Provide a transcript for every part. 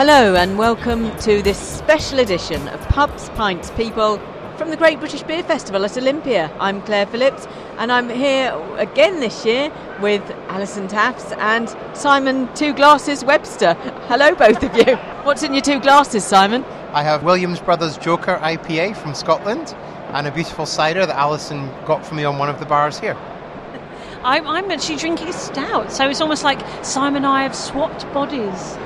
Hello and welcome to this special edition of Pubs, Pints, People from the Great British Beer Festival at Olympia. I'm Claire Phillips and I'm here again this year with Alison Tafts and Simon Two Glasses Webster. Hello, both of you. What's in your two glasses, Simon? I have Williams Brothers Joker IPA from Scotland and a beautiful cider that Alison got for me on one of the bars here. I'm, I'm actually drinking a stout, so it's almost like Simon and I have swapped bodies.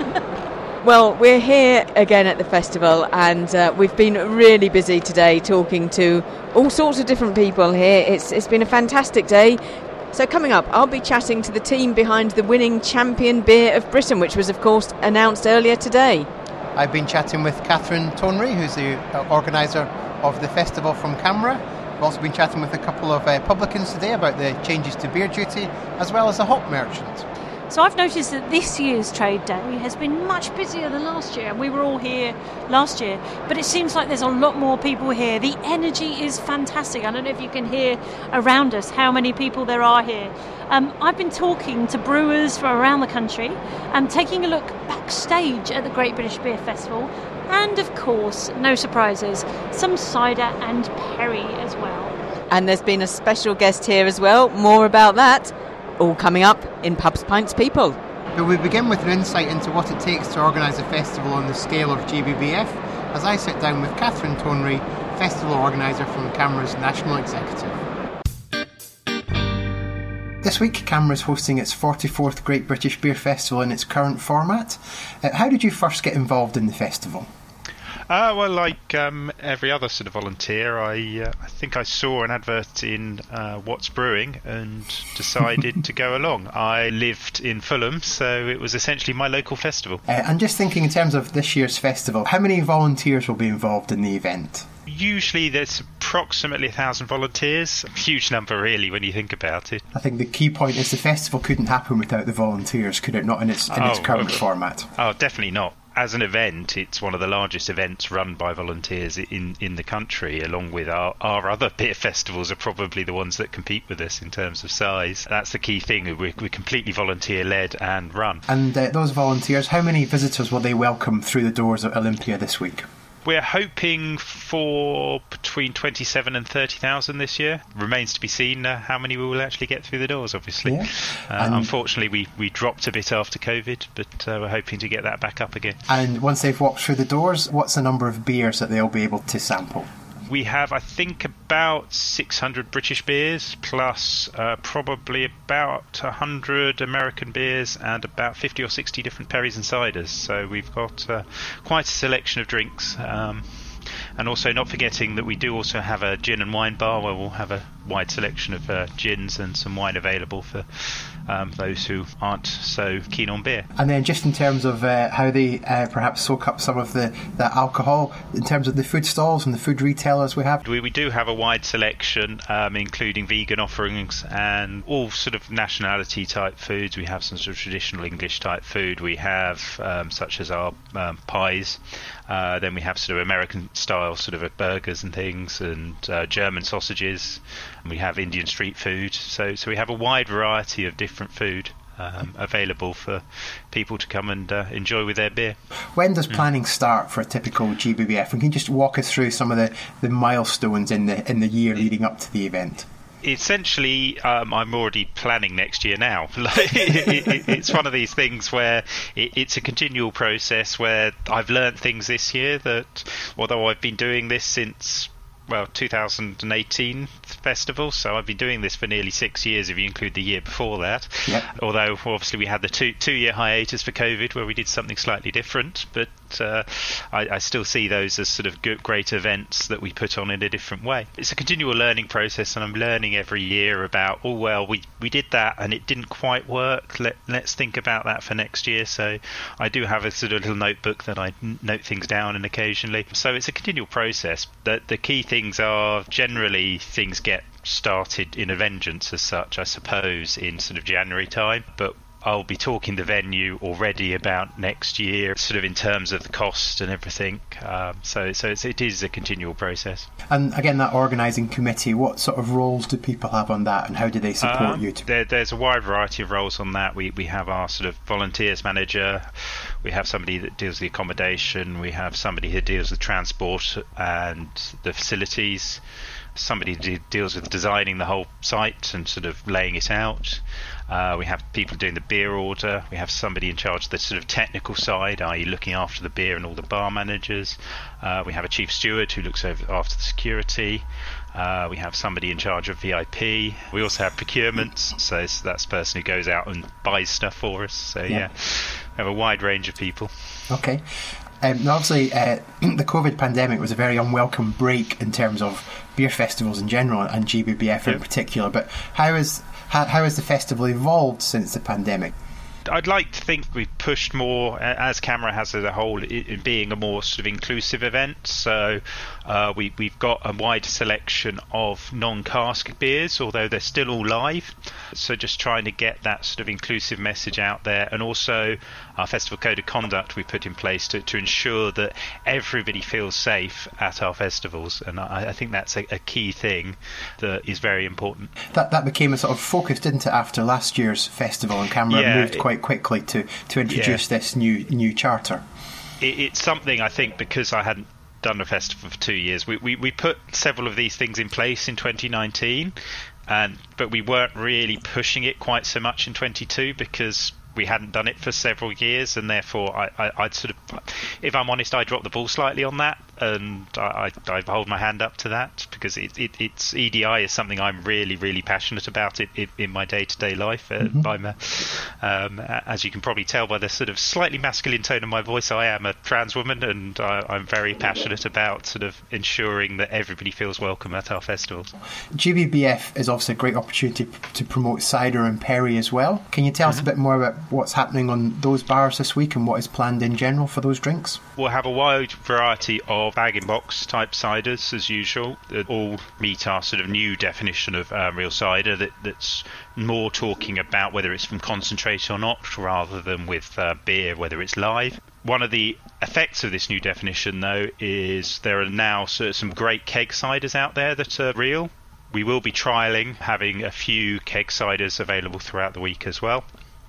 Well, we're here again at the festival, and uh, we've been really busy today talking to all sorts of different people here. It's, it's been a fantastic day. So, coming up, I'll be chatting to the team behind the winning champion beer of Britain, which was, of course, announced earlier today. I've been chatting with Catherine Tonry, who's the uh, organiser of the festival from CAMRA. I've also been chatting with a couple of uh, publicans today about the changes to beer duty, as well as a hop merchant. So I've noticed that this year's trade day has been much busier than last year. and We were all here last year, but it seems like there's a lot more people here. The energy is fantastic. I don't know if you can hear around us how many people there are here. Um, I've been talking to brewers from around the country and taking a look backstage at the Great British Beer Festival, and of course, no surprises, some cider and perry as well. And there's been a special guest here as well. More about that all coming up in Pubs, Pints, People. But we begin with an insight into what it takes to organise a festival on the scale of GBBF as I sit down with Catherine Tonry, festival organiser from CAMRA's National Executive. This week, CAMRA is hosting its 44th Great British Beer Festival in its current format. Uh, how did you first get involved in the festival? Uh, well, like um, every other sort of volunteer, I uh, I think I saw an advert in uh, What's Brewing and decided to go along. I lived in Fulham, so it was essentially my local festival. Uh, and just thinking in terms of this year's festival, how many volunteers will be involved in the event? Usually there's approximately a thousand volunteers. A huge number, really, when you think about it. I think the key point is the festival couldn't happen without the volunteers, could it? Not in its in its Oh, current okay. format. Oh, definitely not. As an event, it's one of the largest events run by volunteers in, in the country, along with our, our other beer festivals are probably the ones that compete with us in terms of size. That's the key thing. We're, we're completely volunteer led and run. And uh, those volunteers, how many visitors will they welcome through the doors at Olympia this week? We're hoping for between 27 and 30,000 this year. Remains to be seen uh, how many we will actually get through the doors, obviously. Yeah. Uh, unfortunately, we, we dropped a bit after COVID, but uh, we're hoping to get that back up again. And once they've walked through the doors, what's the number of beers that they'll be able to sample? We have, I think, about 600 British beers, plus uh, probably about 100 American beers and about 50 or 60 different perries and ciders. So we've got uh, quite a selection of drinks. Um, and also, not forgetting that we do also have a gin and wine bar where we'll have a wide selection of uh, gins and some wine available for um, those who aren't so keen on beer. And then, just in terms of uh, how they uh, perhaps soak up some of the, the alcohol, in terms of the food stalls and the food retailers we have, We, we do have a wide selection, um, including vegan offerings and all sort of nationality type foods. We have some sort of traditional English type food. We have um, such as our um, pies. Uh, then we have sort of American style sort of uh, burgers and things, and uh, German sausages. And we have Indian street food. So so we have a wide variety of different food. Um, available for people to come and uh, enjoy with their beer. when does planning start for a typical GBBF? And can you just walk us through some of the, the milestones in the in the year leading up to the event? Essentially, um, I'm already planning next year now. it, it, it's one of these things where it, it's a continual process where I've learned things this year that, although I've been doing this since well 2018 festival so i've been doing this for nearly six years if you include the year before that yep. although obviously we had the two two year hiatus for covid where we did something slightly different but uh, I, I, still see those as sort of great events that we put on in a different way. It's a continual learning process and i'm learning every year about oh well we we did that and it didn't quite work. Let, let's think about that for next year. So i do have a sort of little notebook that i note things down and occasionally. So it's a continual process. The, the key things are generally things get started in a vengeance as such, I suppose, in sort of January time. But I'll be talking the venue already about next year, sort of in terms of the cost and everything. Um, so, so it's, it is a continual process. And again, that organising committee, what sort of roles do people have on that, and how do they support um, you? To- there, there's a wide variety of roles on that. We we have our sort of volunteers manager, we have somebody that deals with the accommodation, we have somebody who deals with transport and the facilities somebody who deals with designing the whole site and sort of laying it out. Uh, we have people doing the beer order. We have somebody in charge of the sort of technical side, i.e., looking after the beer and all the bar managers. Uh, we have a chief steward who looks over after the security. Uh, we have somebody in charge of VIP. We also have procurement, so that's the person who goes out and buys stuff for us. So yeah, yeah we have a wide range of people. Okay. Um, obviously, uh, the COVID pandemic was a very unwelcome break in terms of beer festivals in general and GBBF yep. in particular. But how is how, has the festival evolved since the pandemic? I'd like to think we've pushed more, as CAMRA has as a whole, in being a more sort of inclusive event. So uh, we, we've got a wide selection of non-cask beers, although they're still all live. So just trying to get that sort of inclusive message out there, and also our festival code of conduct we put in place to, to ensure that everybody feels safe at our festivals, and I, I think that's a, a, key thing that is very important. That that became a sort of focus, didn't it, after last year's festival, and CAMRA yeah, moved quite quickly to to introduce yeah. this new new charter. It, it's something I think because I hadn't done a festival for two years. We, we, we put several of these things in place in 2019, and but we weren't really pushing it quite so much in 22 because we hadn't done it for several years, and therefore I, I, would sort of, if I'm honest, I dropped the ball slightly on that, and I, I, I hold my hand up to that because it, it, it's EDI is something I'm really, really passionate about it, it in my day-to-day life. Uh, mm-hmm. I'm a, um, as you can probably tell by the sort of slightly masculine tone of my voice, I am a trans woman, and I, am very passionate about sort of ensuring that everybody feels welcome at our festivals. GBBF is obviously a great opportunity to promote cider and perry as well. Can you tell mm-hmm. us a bit more about what's happening on those bars this week and what is planned in general for those drinks? We'll have a wide variety of bag in box type ciders as usual that all meet our sort of new definition of um, real cider that, that's more talking about whether it's from concentrate or not rather than with uh, beer, whether it's live. One of the effects of this new definition, though, is there are now sort of some great keg ciders out there that are real. We will be trialling having a few keg ciders available throughout the week as well.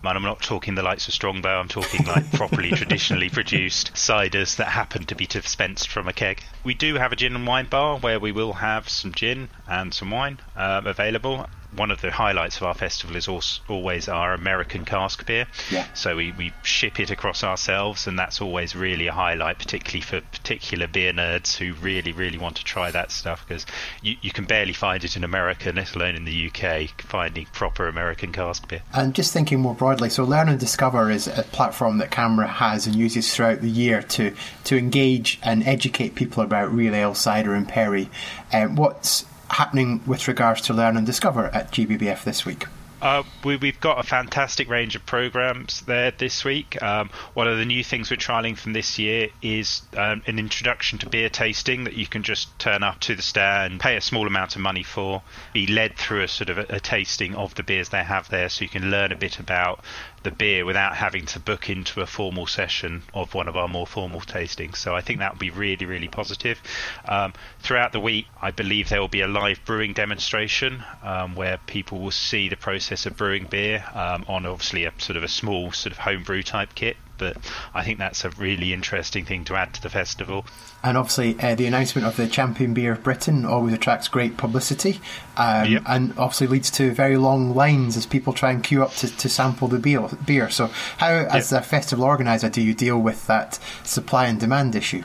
And I'm not talking the likes of Strongbow, I'm talking like properly traditionally produced ciders that happen to be dispensed from a keg. We do have a gin and wine bar where we will have some gin and some wine um, available one of the highlights of our festival is also, always our American cask beer. Yeah. So we, we ship it across ourselves, and that's always really a highlight, particularly for particular beer nerds who really, really want to try that stuff because you, you can barely find it in America, let alone in the UK, finding proper American cask beer. And just thinking more broadly, so Learn and Discover is a platform that CAMRA has and uses throughout the year to, to engage and educate people about real ale, cider, and perry. Um, what's happening with regards to Learn and Discover at GBBF this week? Uh, we, have got a fantastic range of programs there this week. Um, one of the new things we're trialing from this year is um, an introduction to beer tasting that you can just turn up to the stand, pay a small amount of money for, be led through a sort of a, a tasting of the beers they have there, so you can learn a bit about the beer without having to book into a formal session of one of our more formal tastings. So I think that would be really, really positive. Um, throughout the week, I believe there will be a live brewing demonstration um, where people will see the process of brewing beer um, on obviously a sort of a small sort of homebrew type kit but I think that's a really interesting thing to add to the festival. And obviously, uh, the announcement of the champion beer of Britain always attracts great publicity, um, yep. and obviously leads to very long lines as people try and queue up to, to sample the beer. beer. So, how, as yep. a festival organizer, do you deal with that supply and demand issue?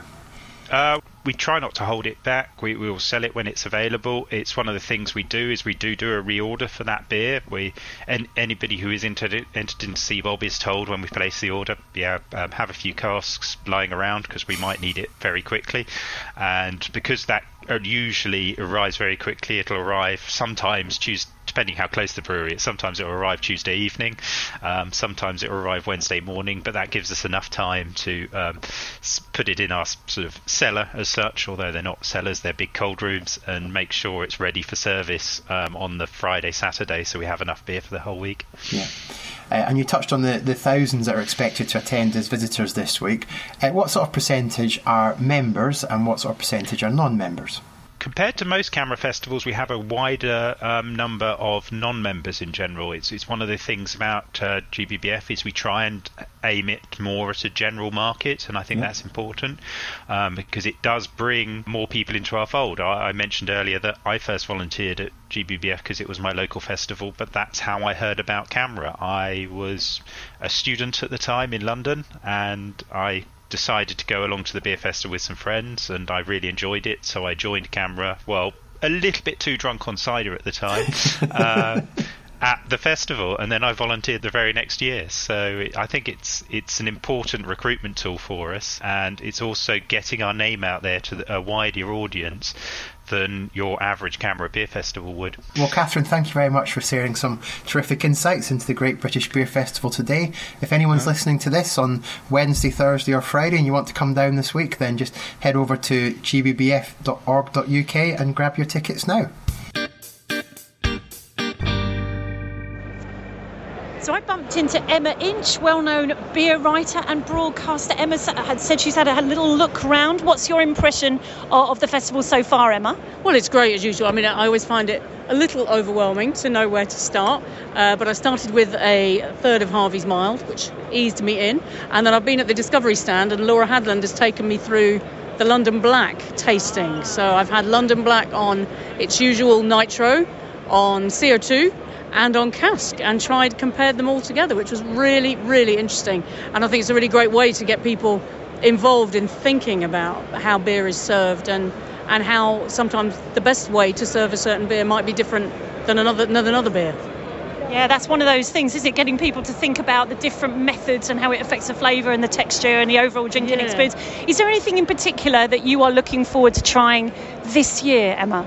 Uh, we try not to hold it back. We we will sell it when it's available. It's one of the things we do is we do do a reorder for that beer. We and anybody who is entered entered into CBOB is told when we place the order, yeah, um, have a few casks lying around because we might need it very quickly. And because that usually arrives very quickly, it'll arrive sometimes Tuesday depending how close the brewery is. Sometimes it will arrive Tuesday evening, um, sometimes it will arrive Wednesday morning, but that gives us enough time to um, put it in our sort of cellar as such, although they're not cellars, they're big cold rooms, and make sure it's ready for service um, on the Friday, Saturday, so we have enough beer for the whole week. Yeah. Uh, and you touched on the, the thousands that are expected to attend as visitors this week. Uh, what sort of percentage are members and what sort of percentage are non members? Compared to most CAMRA festivals, we have a wider um, number of non-members in general. It's it's one of the things about uh, GBBF is we try and aim it more at a general market, and I think that's important um, because it does bring more people into our fold. I, I mentioned earlier that I first volunteered at GBBF because it was my local festival, but that's how I heard about CAMRA. I was a student at the time in London, and I decided to go along to the beer festa with some friends, and I really enjoyed it. So I joined CAMRA. Well, a little bit too drunk on cider at the time. uh, at the festival, and then I volunteered the very next year. So I think it's it's an important recruitment tool for us, and it's also getting our name out there to a wider audience than your average CAMRA Beer Festival would. Well, Catherine, thank you very much for sharing some terrific insights into the Great British Beer Festival today. If anyone's listening to this on Wednesday, Thursday, or Friday and you want to come down this week, then just head over to gbbf.org.uk and grab your tickets now. I bumped into Emma Inch, well-known beer writer and broadcaster. Emma had said she's had a little look round. What's your impression of the festival so far, Emma? Well, it's great as usual. I mean, I always find it a little overwhelming to know where to start. Uh, but I started with a third of Harvey's Mild, which eased me in, and then I've been at the Discovery stand, and Laura Hadland has taken me through the London Black tasting. So I've had London Black on its usual nitro, on CO2 and on cask and tried compared them all together, which was really, really interesting. And I think it's a really great way to get people involved in thinking about how beer is served and and how sometimes the best way to serve a certain beer might be different than another than another beer. Yeah, that's one of those things, isn't it? Getting people to think about the different methods and how it affects the flavour and the texture and the overall drinking yeah. experience. Is there anything in particular that you are looking forward to trying this year, Emma?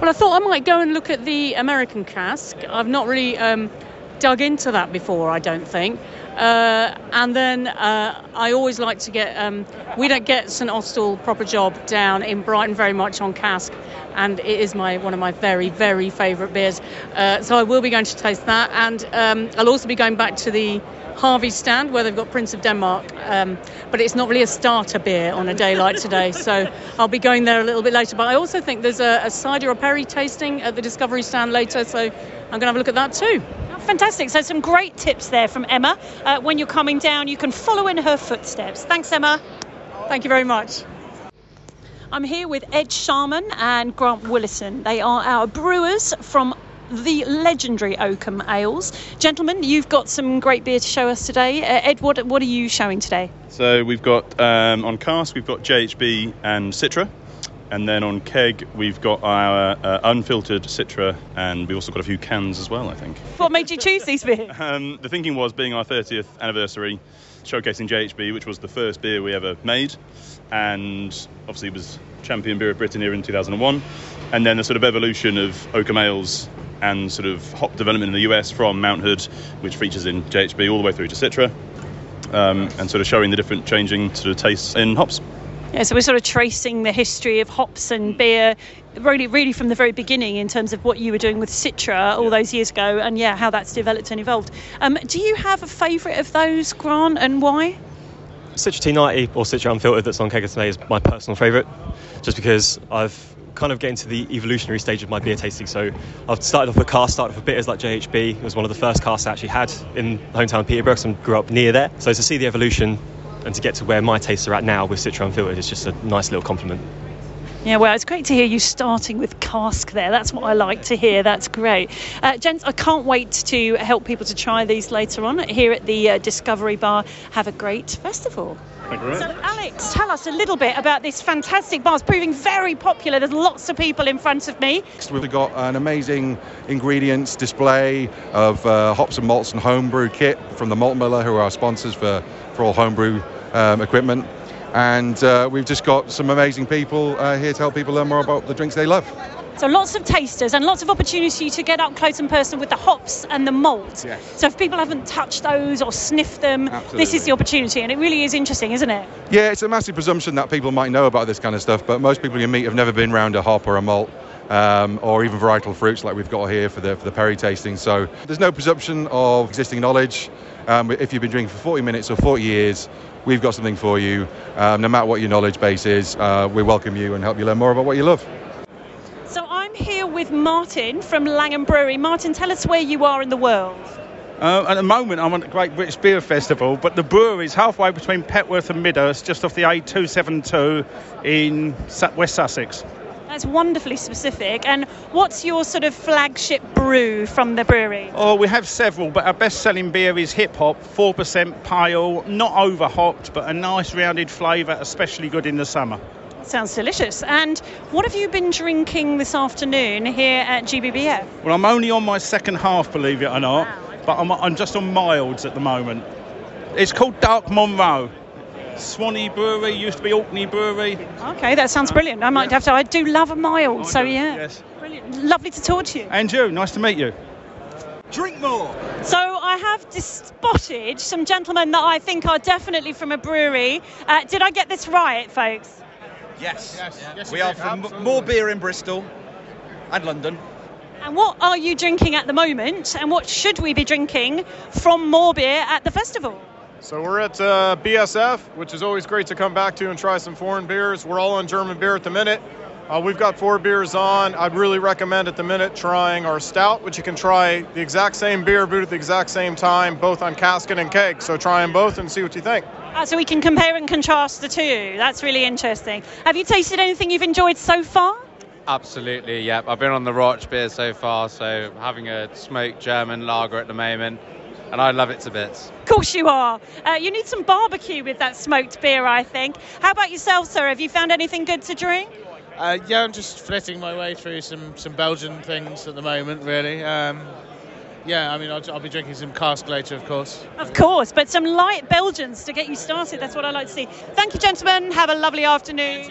Well, I thought I might go and look at the American cask. I've not really um, dug into that before, I don't think. Uh, and then uh, I always like to get, um, we don't get St Austell proper job down in Brighton very much on cask and it is my one of my very very favourite beers. Uh, so I will be going to taste that, and um, I'll also be going back to the Harvey stand where they've got Prince of Denmark, um, but it's not really a starter beer on a day like today. so I'll be going there a little bit later. But I also think there's a, a cider or perry tasting at the Discovery stand later, so I'm going to have a look at that too. Fantastic. So, some great tips there from Emma. Uh, when you're coming down, you can follow in her footsteps. Thanks, Emma. Thank you very much. I'm here with Ed Sharman and Grant Willison. They are our brewers from the legendary Oakham Ales. Gentlemen, you've got some great beer to show us today. Uh, Ed, what, what are you showing today? So we've got um, on cask, we've got JHB and Citra. And then on keg, we've got our uh, unfiltered Citra, and we've also got a few cans as well, I think. What made you choose these beers? um, the thinking was being our 30th anniversary, showcasing JHB, which was the first beer we ever made and obviously was champion beer of Britain here in 2001. And then the sort of evolution of Oakham Ales and sort of hop development in the US from Mount Hood, which features in JHB all the way through to Citra, um, and sort of showing the different changing sort of tastes in hops. Yeah, so we're sort of tracing the history of hops and beer, really, really from the very beginning in terms of what you were doing with Citra all those years ago, and yeah, how that's developed and evolved. Um, do you have a favourite of those, Grant, and why? Citra T90 or Citra Unfiltered that's on Kegger today is my personal favourite, just because I've kind of getting to the evolutionary stage of my beer tasting. So I've started off with cask, started off with bitters like JHB. It was one of the first casks I actually had in hometown Peterborough, so I grew up near there. So to see the evolution and to get to where my tastes are at now with Citra Unfiltered is just a nice little compliment. Yeah, well, it's great to hear you starting with cask there. That's what I like to hear. That's great. Uh, gents, I can't wait to help people to try these later on here at the uh, Discovery Bar. Have a great festival. Thank you very So. Alex, tell us a little bit about this fantastic bar. It's proving very popular. There's lots of people in front of me. We've got an amazing ingredients display of uh, hops and malts and homebrew kit from the Malt Miller, who are our sponsors for, for all homebrew um, equipment. And uh, we've just got some amazing people uh, here to help people learn more about the drinks they love. So lots of tasters and lots of opportunity to get up close and personal with the hops and the malt. Yes. So if people haven't touched those or sniffed them, this is the opportunity, and it really is interesting, isn't it? Yeah, it's a massive presumption that people might know about this kind of stuff, but most people you meet have never been round a hop or a malt. Um, or even varietal fruits like we've got here for the for the Perry tasting. So there's no presumption of existing knowledge. Um, if you've been drinking for 40 minutes or 40 years, we've got something for you. Um, no matter what your knowledge base is, uh, we welcome you and help you learn more about what you love. So I'm here with Martin from Langham Brewery. Martin, tell us where you are in the world. Uh, at the moment, I'm at the Great British Beer Festival, but the brewery is halfway between Petworth and Midhurst, just off the A272 in West Sussex. That's wonderfully specific. And what's your sort of flagship brew from the brewery? Oh, we have several, but our best-selling beer is Hip Hop, 4% pale, not over hopped, but a nice rounded flavour, especially good in the summer. Sounds delicious. And what have you been drinking this afternoon here at GBBF? Well, I'm only on my second half, believe it or not, but I'm, I'm just on milds at the moment. It's called Dark Munro. Swannay Brewery, used to be Orkney Brewery. Okay, that sounds brilliant. I might have to. I do love a mild, I so do, yeah. yes. Brilliant. Lovely to talk to you. And you, nice to meet you. Drink more. So I have dis- spotted some gentlemen that I think are definitely from a brewery. Uh, did I get this right, folks? Yes. yes. we are from Moor Beer in Bristol and London. And what are you drinking at the moment? And what should we be drinking from Moor Beer at the festival? So we're at uh, BSF, which is always great to come back to and try some foreign beers. We're all on German beer at the minute. Uh, we've got four beers on. I'd really recommend at the minute trying our stout, which you can try the exact same beer brewed at the exact same time, both on casket and keg. So try them both and see what you think. Uh, so we can compare and contrast the two. That's really interesting. Have you tasted anything you've enjoyed so far? Absolutely, yeah. I've been on the Rauchbier so far, so having a smoked German lager at the moment, and I love it to bits. Of course you are. Uh, you need some barbecue with that smoked beer, I think. How about yourself, sir? Have you found anything good to drink? Uh, yeah, I'm just flitting my way through some, some Belgian things at the moment, really. Um, yeah, I mean, I'll, I'll be drinking some cask later, of course. Of course, but some light Belgians to get you started. That's what I like to see. Thank you, gentlemen. Have a lovely afternoon.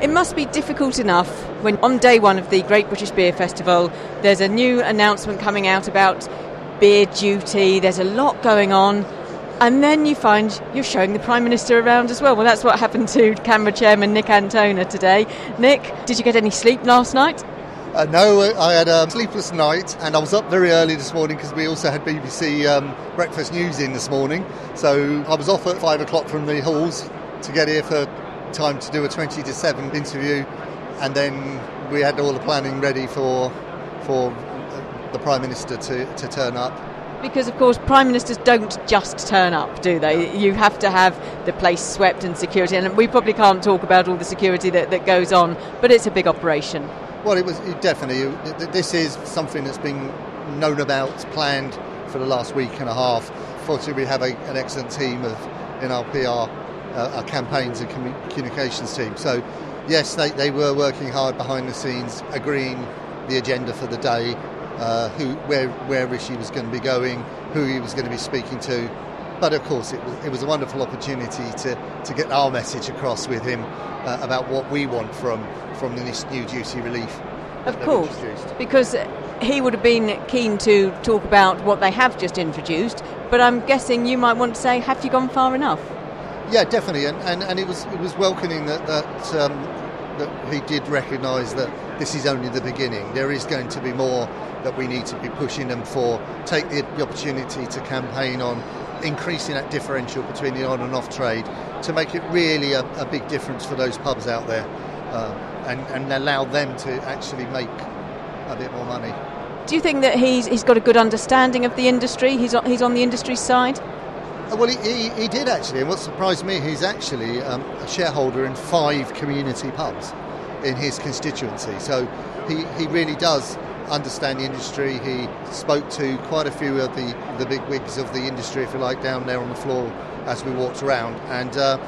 It must be difficult enough when on day one of the Great British Beer Festival there's a new announcement coming out about beer duty, there's a lot going on, and then you find you're showing the Prime Minister around as well. Well, that's what happened to CAMRA Chairman Nick Antona today. Nick, did you get any sleep last night? Uh, no, I had a sleepless night and I was up very early this morning because we also had BBC um, Breakfast News in this morning. So I was off at five o'clock from the halls to get here for time to do a 20 to 7 interview and then we had all the planning ready for, for the Prime Minister to, to turn up. Because, of course, Prime Ministers don't just turn up, do they? You have to have the place swept and security, and we probably can't talk about all the security that, that goes on, but it's a big operation. Well, it was it definitely. This is something that's been known about, planned for the last week and a half. Fortunately, we have a, an excellent team of in our PR, uh, our campaigns and communications team. So, yes, they, they were working hard behind the scenes, agreeing the agenda for the day, uh, who where where Rishi was going to be going, who he was going to be speaking to. But of course, it was, it was a wonderful opportunity to, to get our message across with him uh, about what we want from from this new duty relief. Of course, because he would have been keen to talk about what they have just introduced, but I'm guessing you might want to say, have you gone far enough? Yeah, definitely, and, and, and it was it was welcoming that that, um, that he did recognise that this is only the beginning. There is going to be more that we need to be pushing them for. Take the, the opportunity to campaign on increasing that differential between the on and off trade to make it really a, a big difference for those pubs out there um, and, and allow them to actually make a bit more money. Do you think that he's, he's got a good understanding of the industry? He's on, he's on the industry side? Uh, well, he, he, he, did actually, and what surprised me, he's actually um, a shareholder in five community pubs in his constituency. So he, he really does understand the industry. He spoke to quite a few of the, the big wigs of the industry, if you like, down there on the floor as we walked around. And uh,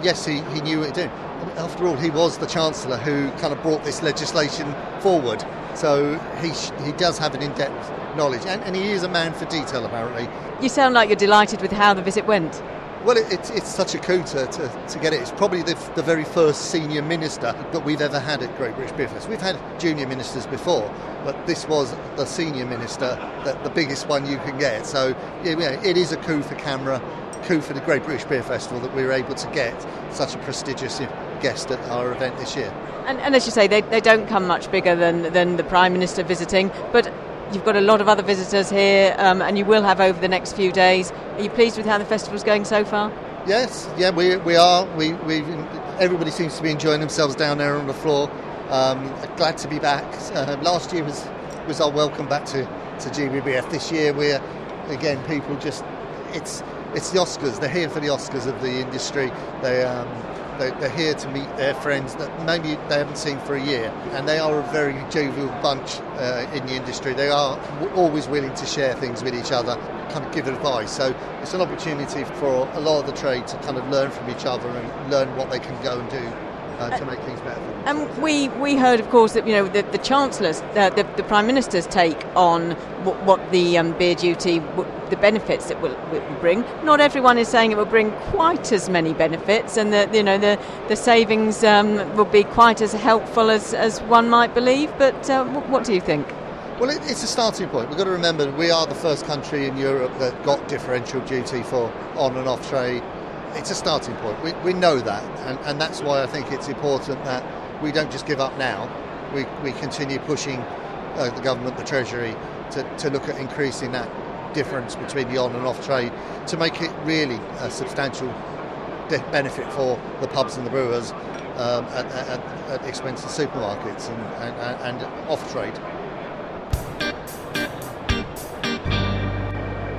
yes, he, he knew what to do. After all, he was the Chancellor who kind of brought this legislation forward. So he, he does have an in depth knowledge, and, and he is a man for detail, apparently. You sound like you're delighted with how the visit went. Well, it, it's, it's such a coup to, to, to, get it. It's probably the, the very first senior minister that we've ever had at Great British Beer Fest. We've had junior ministers before, but this was the senior minister, the, the biggest one you can get. So yeah, it is a coup for CAMRA, coup for the Great British Beer Festival that we were able to get such a prestigious guest at our event this year. And, and as you say, they, they don't come much bigger than, than the Prime Minister visiting, but You've got a lot of other visitors here, um, and you will have over the next few days. Are you pleased with how the festival's going so far? Yes, yeah, we, we are. We, we everybody seems to be enjoying themselves down there on the floor. Um, glad to be back. Uh, last year was was our welcome back to, to GBBF. This year we're again people just it's it's the Oscars. They're here for the Oscars of the industry. They um, they, are here to meet their friends that maybe they haven't seen for a year, and they are a very jovial bunch uh, in the industry. They are w- always willing to share things with each other, kind of give advice. So it's an opportunity for a lot of the trade to kind of learn from each other and learn what they can go and do uh, to make things better. For them. And we, we heard, of course, that you know the, the chancellor's, uh, the, the prime minister's take on what, what the um, beer duty, the benefits it will, will, bring. Not everyone is saying it will bring quite as many benefits, and that you know the the savings um, will be quite as helpful as, as one might believe. But uh, what do you think? Well, it, it's a starting point. We've got to remember we are the first country in Europe that got differential duty for on and off trade it's a starting point. We, we know that, and, and that's why I think it's important that we don't just give up now. We, we continue pushing uh, the government, the Treasury, to, to look at increasing that difference between the on and off trade to make it really a substantial benefit for the pubs and the brewers um, at, at, at, expense of supermarkets and, and, and off trade.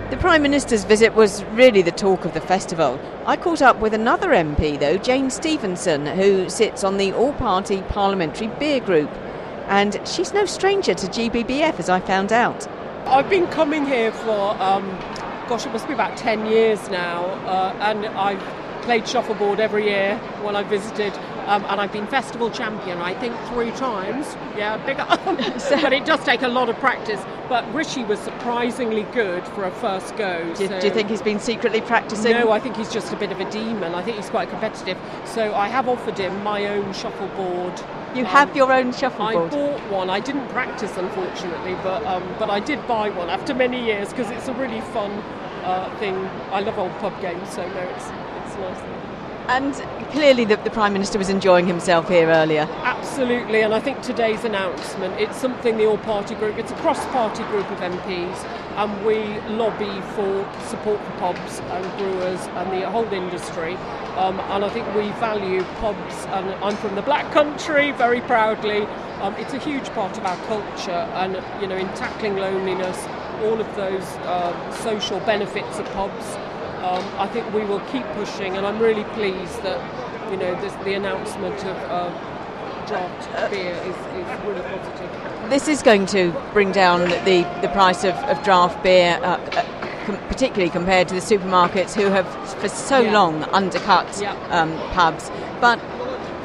The Prime Minister's visit was really the talk of the festival. I caught up with another MP, though, Jane Stevenson, who sits on the All Party Parliamentary Beer Group. And she's no stranger to GBBF, as I found out. I've been coming here for, um, gosh, it must be about 10 years now, uh, and I've played shuffleboard every year when I visited um, and I've been festival champion, I think, three times. Yeah, big but it does take a lot of practice. But Rishi was surprisingly good for a first go. Do, so. do, you think he's been secretly practicing? No, I think he's just a bit of a demon. I think he's quite competitive. So I have offered him my own shuffleboard. You um, have your own shuffleboard. I bought one. I didn't practice, unfortunately, but um, but I did buy one after many years because it's a really fun uh, thing. I love old pub games, so no, it's it's nice. And clearly, the, the, Prime Minister was enjoying himself here earlier. Absolutely, and I think today's announcement it's something the All Party Group, it's a cross party group of MPs, and we lobby for support for pubs and brewers and the whole industry. Um, and I think we value pubs, and I'm from the Black Country very proudly. Um, it's a huge part of our culture, and you know, in tackling loneliness, all of those uh, social benefits of pubs um, I think we will keep pushing, and I'm really pleased that you know this, the announcement of uh, draft beer is, is, really positive. This is going to bring down the, the price of, of draft beer. Uh, uh particularly compared to the supermarkets who have for so yeah. long undercut yeah. um, pubs. But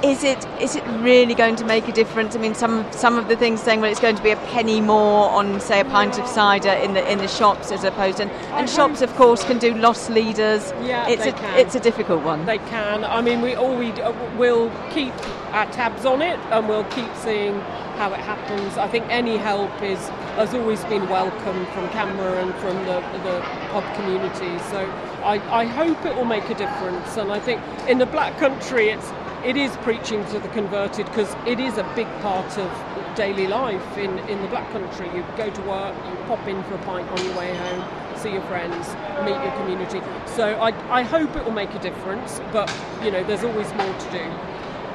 is it is it really going to make a difference? I mean, some some of the things saying well, it's going to be a penny more on say a pint of cider in the in the shops as opposed and, and shops of course can do loss leaders. Yeah, it's a can. it's a difficult one. They can. I mean, we all we uh, will keep our tabs on it and we'll keep seeing how it happens. I think any help is has always been welcome from CAMRA and from the the pub community. So I, I hope it will make a difference. And I think in the Black Country, it's it is preaching to the converted because it is a big part of daily life in, in the black country. You go to work, you pop in for a pint on your way home. see your friends, meet your community. So I, I hope it will make a difference, but you know, there's always more to do.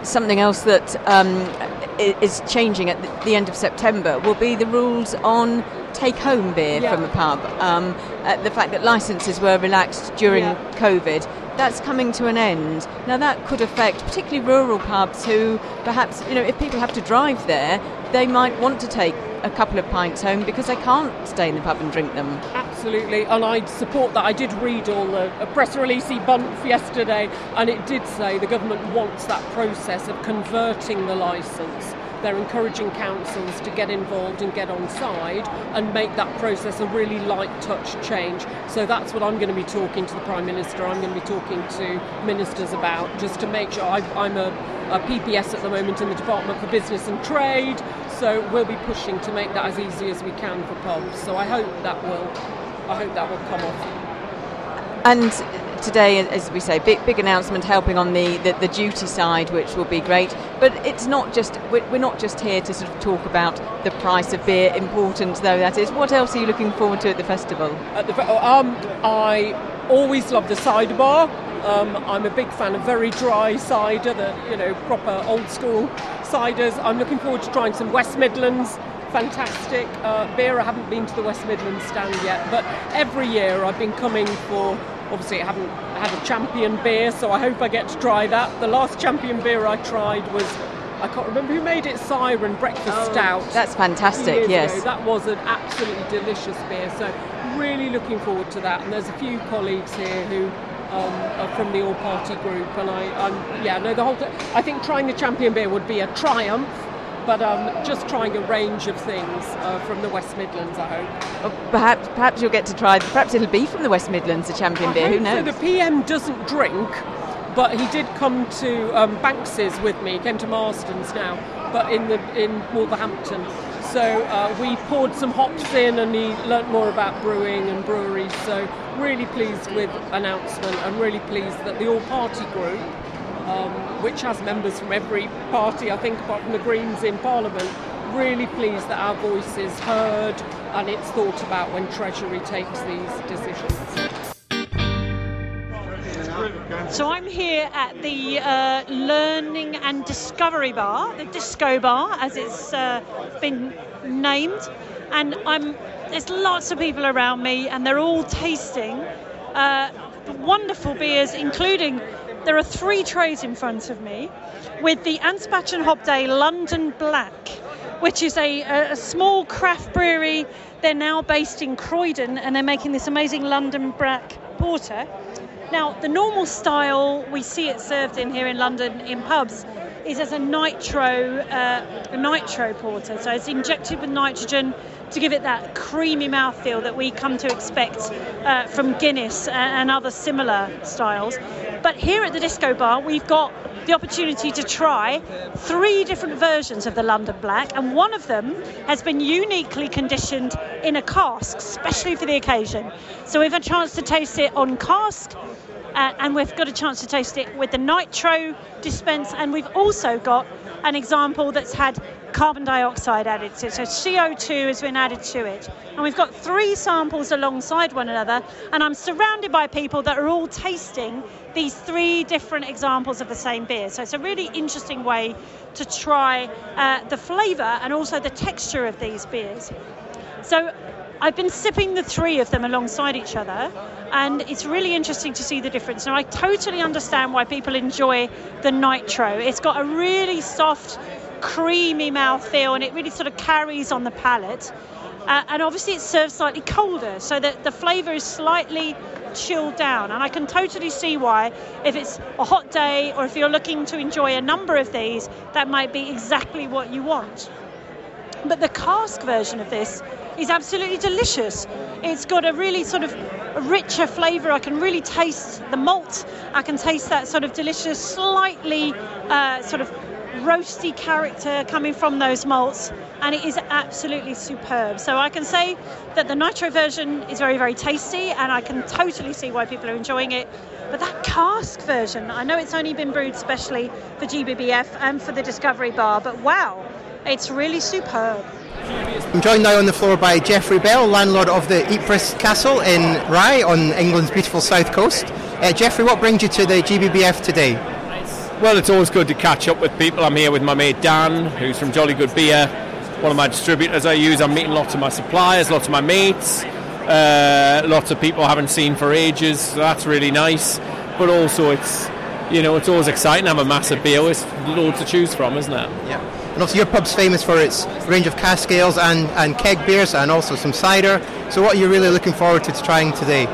Something else that um, is changing at the end of September will be the rules on take home beer Yeah. from a pub. Um, uh, the fact that licences were relaxed during Yeah. COVID. That's coming to an end. Now, that could affect particularly rural pubs who perhaps, you know, if people have to drive there, they might want to take a couple of pints home because they can't stay in the pub and drink them. Absolutely, and I support that. I did read all the a press release bunch yesterday, and it did say the government wants that process of converting the licence. They're encouraging councils to get involved and get on side and make that process a really light touch change. So that's what I'm going to be talking to the Prime Minister, I'm going to be talking to ministers about, just to make sure. I, I'm a, a PPS at the moment in the Department for Business and Trade, so we'll be pushing to make that as easy as we can for pubs. So I hope that will, I hope that will come off. And today, as we say, big big announcement helping on the, the, the duty side, which will be great. But it's not just we're not just here to sort of talk about the price of beer, important though that is. What else are you looking forward to at the festival? At the, um, I always love the cider bar. Um, I'm a big fan of very dry cider, the you know proper old school ciders. I'm looking forward to trying some West Midlands fantastic uh, beer. I haven't been to the West Midlands stand yet, but every year I've been coming for. Obviously, I haven't had a champion beer, so I hope I get to try that. The last champion beer I tried was. I can't remember who made it. Siren Breakfast Stout. That's fantastic, yes. ago. That was an absolutely delicious beer. So really looking forward to that. And there's a few colleagues here who um, are from the All Party group, and I, I'm yeah, no, the whole. I think trying the champion beer would be a triumph. But um, just trying a range of things uh, from the West Midlands, I hope. Or perhaps perhaps you'll get to try. Perhaps it'll be from the West Midlands, the champion beer. Who So knows? the PM doesn't drink, but he did come to um, Banks's with me. He came to Marston's now, but in the in Wolverhampton. So uh, we poured some hops in, and he learnt more about brewing and breweries. So really pleased with announcement, and really pleased that the All Party Group, um, which has members from every party, I think, apart from the Greens in Parliament. Really pleased that our voice is heard and it's thought about when Treasury takes these decisions. So I'm here at the uh, Learning and Discovery Bar, the Disco Bar, as it's uh, been named, and I'm there's lots of people around me, and they're all tasting uh, wonderful beers, including there are three trays in front of me with the Anspach and Hobday London Black, which is a, a, small craft brewery. They're now based in Croydon, and they're making this amazing London Black porter. Now, the normal style we see it served in here in London in pubs is as a nitro, uh, a nitro porter. So it's injected with nitrogen to give it that creamy mouthfeel that we come to expect uh, from Guinness and, other similar styles. But here at the Disco Bar, we've got the opportunity to try three different versions of the London Black, and one of them has been uniquely conditioned in a cask, especially for the occasion. So we've had a chance to taste it on cask, uh, and we've got a chance to taste it with the nitro dispense, and we've also got an example that's had carbon dioxide added to it. So CO2 has been added to it. And we've got three samples alongside one another, and I'm surrounded by people that are all tasting these three different examples of the same beer. So it's a really interesting way to try uh, the flavour and also the texture of these beers. So I've been sipping the three of them alongside each other, and it's really interesting to see the difference. Now, I totally understand why people enjoy the nitro. It's got a really soft, creamy mouthfeel, and it really sort of carries on the palate. Uh, and obviously, it's served slightly colder, so that the flavour is slightly chilled down. And I can totally see why, if it's a hot day or if you're looking to enjoy a number of these, that might be exactly what you want. But the cask version of this is absolutely delicious. It's got a really sort of richer flavour. I can really taste the malt. I can taste that sort of delicious, slightly uh, sort of roasty character coming from those malts, and it is absolutely superb. So I can say that the nitro version is very, very tasty, and I can totally see why people are enjoying it. But that cask version, I know it's only been brewed specially for GBBF and for the Discovery Bar, but wow, it's really superb. I'm joined now on the floor by Geoffrey Bell, landlord of the Ypres Castle in Rye on England's beautiful south coast. Uh, Geoffrey, what brings you to the GBBF today? Well, it's always good to catch up with people. I'm here with my mate Dan, who's from Jolly Good Beer, one of my distributors I use. I'm meeting lots of my suppliers, lots of my mates, uh, lots of people I haven't seen for ages. So that's really nice. But also, it's you know, it's always exciting to have a massive beer. It's loads to choose from, isn't it? Yeah. And also, your pub's famous for its range of cask ales and, and keg beers, and also some cider. So, what are you really looking forward to trying today?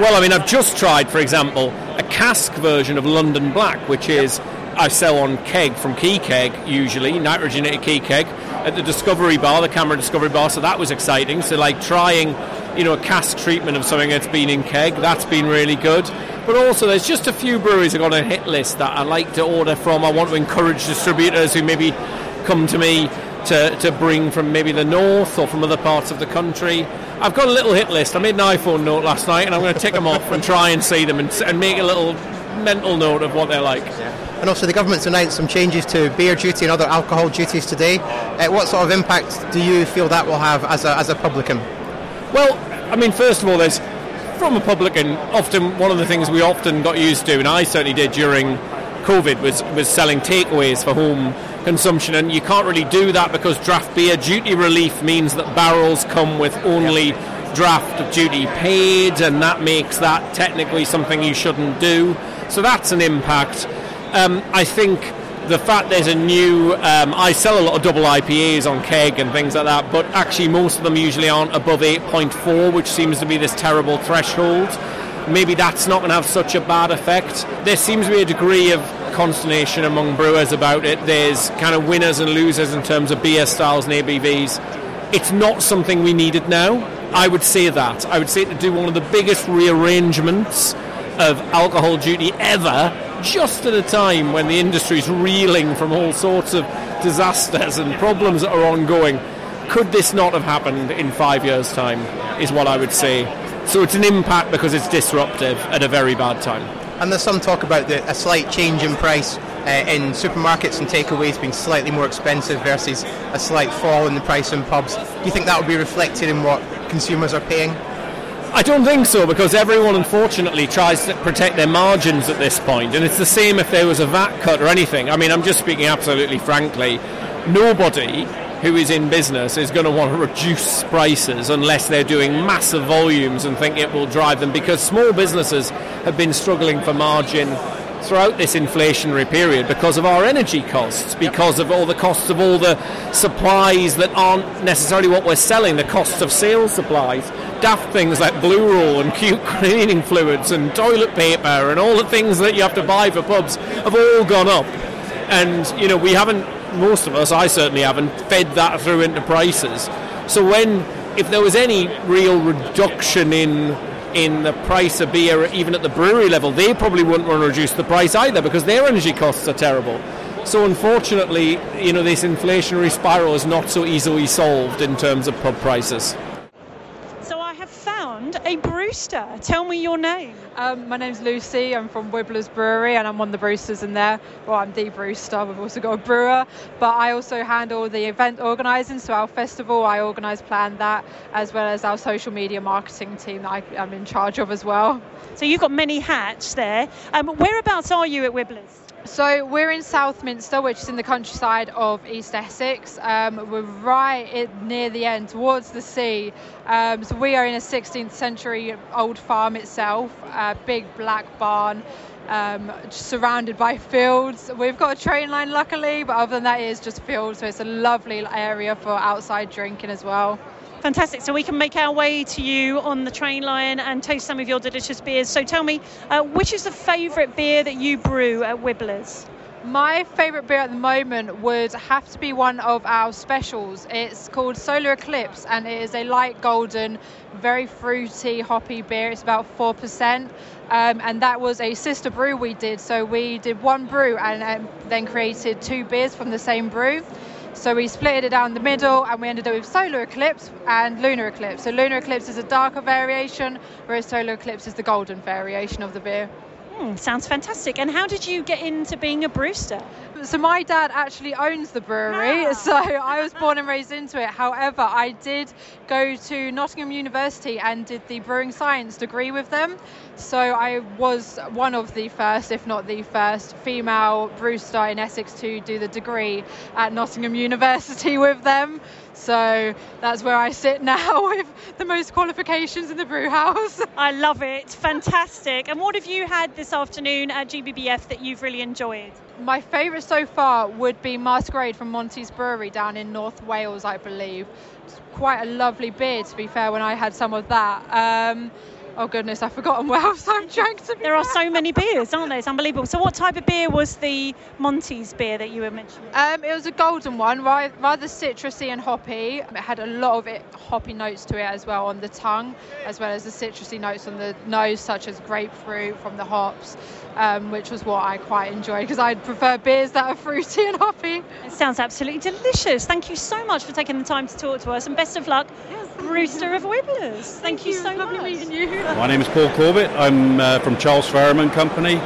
Well, I mean, I've just tried, for example, cask version of London Black, which is I sell on keg from Key Keg usually, nitrogenated Key Keg at the Discovery Bar, the CAMRA Discovery Bar. So that was exciting. So like trying, you know, a cask treatment of something that's been in keg, that's been really good. But also, there's just a few breweries I've got on a hit list that I like to order from. I want to encourage distributors who maybe come to me to, to bring from maybe the north or from other parts of the country. I've got a little hit list. I made an iPhone note last night and I'm going to tick them off and try and see them and, and make a little mental note of what they're like. And also, the government's announced some changes to beer duty and other alcohol duties today. Uh, what sort of impact do you feel that will have as a, as a publican? Well, I mean, first of all, there's from a publican, often one of the things we often got used to, and I certainly did during COVID, was, was selling takeaways for home consumption. And you can't really do that because draft beer duty relief means that barrels come with only yep. draft duty paid, and that makes that technically something you shouldn't do. So that's an impact. Um, I think the fact there's a new um, I sell a lot of double IPAs on keg and things like that but actually most of them usually aren't above 8.4 which seems to be this terrible threshold maybe that's not going to have such a bad effect there seems to be a degree of consternation among brewers about it there's kind of winners and losers in terms of beer styles and ABVs it's not something we needed now I would say that I would say to do one of the biggest rearrangements of alcohol duty ever just at a time when the industry's reeling from all sorts of disasters and problems that are ongoing. Could this not have happened in five years' time? Is what I would say. So it's an impact because it's disruptive at a very bad time. And there's some talk about the, a slight change in price uh, in supermarkets and takeaways being slightly more expensive versus a slight fall in the price in pubs. Do you think that will be reflected in what consumers are paying? I don't think so because everyone unfortunately tries to protect their margins at this point, and it's the same if there was a VAT cut or anything. I mean, I'm just speaking absolutely frankly. Nobody who is in business is going to want to reduce prices unless they're doing massive volumes and think it will drive them because small businesses have been struggling for margin throughout this inflationary period because of our energy costs, because of all the costs of all the supplies that aren't necessarily what we're selling, the costs of sales supplies. Daft things like blue roll and cute cleaning fluids and toilet paper and all the things that you have to buy for pubs have all gone up. And, you know, we haven't, most of us, I certainly haven't, fed that through into prices. So when, if there was any real reduction in in the price of beer, even at the brewery level, they probably wouldn't want to reduce the price either because their energy costs are terrible. So unfortunately, you know, this inflationary spiral is not so easily solved in terms of pub prices. So I have found a brewster. Tell me your name. Um, my name's Lucy. I'm from Wibbler's Brewery, and I'm one of the brewsters in there. Well, I'm the brewster. We've also got a brewer, but I also handle the event organising. So our festival, I organise, plan that, as well as our social media marketing team that I, am in charge of as well. So you've got many hats there. Um, whereabouts are you at Wibbler's? So we're in Southminster, which is in the countryside of East Essex. Um, we're right near the end, towards the sea. Um, so we are in a 16th century old farm itself, a big black barn. Um, surrounded by fields. We've got a train line, luckily, but other than that, it is just fields. So it's a lovely area for outside drinking as well. Fantastic. So we can make our way to you on the train line and taste some of your delicious beers. So tell me, uh, which is the favourite beer that you brew at Wibbler's? My favourite beer at the moment would have to be one of our specials. It's called Solar Eclipse and it is a light golden, very fruity, hoppy beer. It's about 4%. Um, and that was a sister brew we did. So we did one brew and um, then created two beers from the same brew. So we split it down the middle and we ended up with solar eclipse and lunar eclipse. So lunar eclipse is a darker variation, whereas solar eclipse is the golden variation of the beer. Mm, sounds fantastic. And how did you get into being a brewster? So my dad actually owns the brewery, Ah. so I was born and raised into it. However, I did go to Nottingham University and did the brewing science degree with them. So I was one of the first, if not the first, female brewster in Essex to do the degree at Nottingham University with them. So that's where I sit now with the most qualifications in the brew house. I love it. Fantastic. And what have you had this afternoon at GBBF that you've really enjoyed? My favourite so far would be Masquerade from Monty's Brewery down in North Wales, I believe. It's quite a lovely beer, to be fair, when I had some of that. Um, oh goodness, I've forgotten what else I've drank. To be There are so many beers, aren't there? It's unbelievable. So, what type of beer was the Monty's beer that you were mentioning? Um, it was a golden one, rather citrusy and hoppy. It had a lot of it, hoppy notes to it as well on the tongue, as well as the citrusy notes on the nose, such as grapefruit from the hops, um, which was what I quite enjoyed because I prefer beers that are fruity and hoppy. It sounds absolutely delicious. Thank you so much for taking the time to talk to us, and best of luck, Brewster of Wibblers. Thank, you so Lovely much. meeting you. My name is Paul Corbett. I'm uh, from Charles Faram and Company.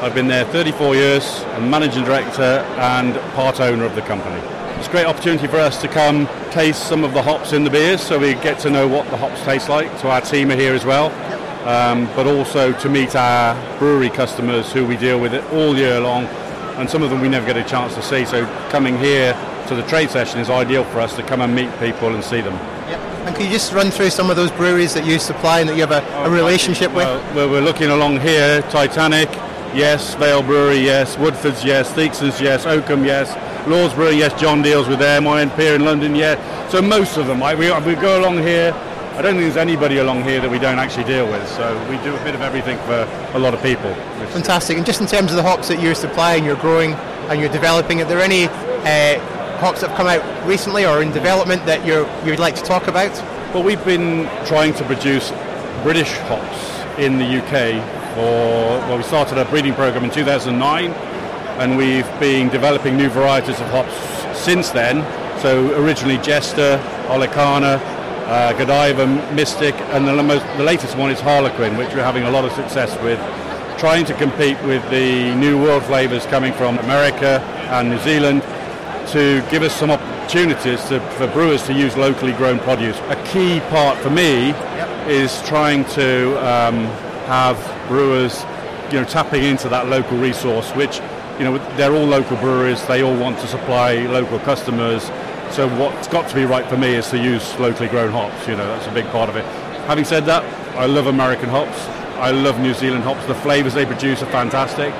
I've been there 34 years. I'm managing director and part owner of the company. It's a great opportunity for us to come taste some of the hops in the beers so we get to know what the hops taste like. So our team are here as well. Um, but also to meet our brewery customers who we deal with it all year long and some of them we never get a chance to see. So coming here to the trade session is ideal for us to come and meet people and see them. And can you just run through some of those breweries that you supply and that you have a, a relationship with? Well, well, we're looking along here. Titanic, yes. Vale Brewery, yes. Woodforde's, yes. Theakston's, yes. Oakham, yes. Lord's Brewery, yes. John deals with them. IN Pier in London, yes. So most of them. Right? We, we go along here. I don't think there's anybody along here that we don't actually deal with. So we do a bit of everything for a lot of people. Fantastic. And just in terms of the hops that you're supplying, you're growing, and you're developing, are there any uh, hops that have come out recently or in development that you're, you'd like to talk about? Well, we've been trying to produce British hops in the UK for, well, we started a breeding program in 2009 and we've been developing new varieties of hops since then. So originally Jester, Olicana, uh, Godiva, Mystic, and the, most, the latest one is Harlequin, which we're having a lot of success with, trying to compete with the new world flavours coming from America and New Zealand to give us some opportunities to, for brewers to use locally grown produce. A key part for me is trying to um, have brewers, you know, tapping into that local resource, which, you know, they're all local breweries. They all want to supply local customers. So what's got to be right for me is to use locally grown hops. You know, that's a big part of it. Having said that, I love American hops. I love New Zealand hops. The flavours they produce are fantastic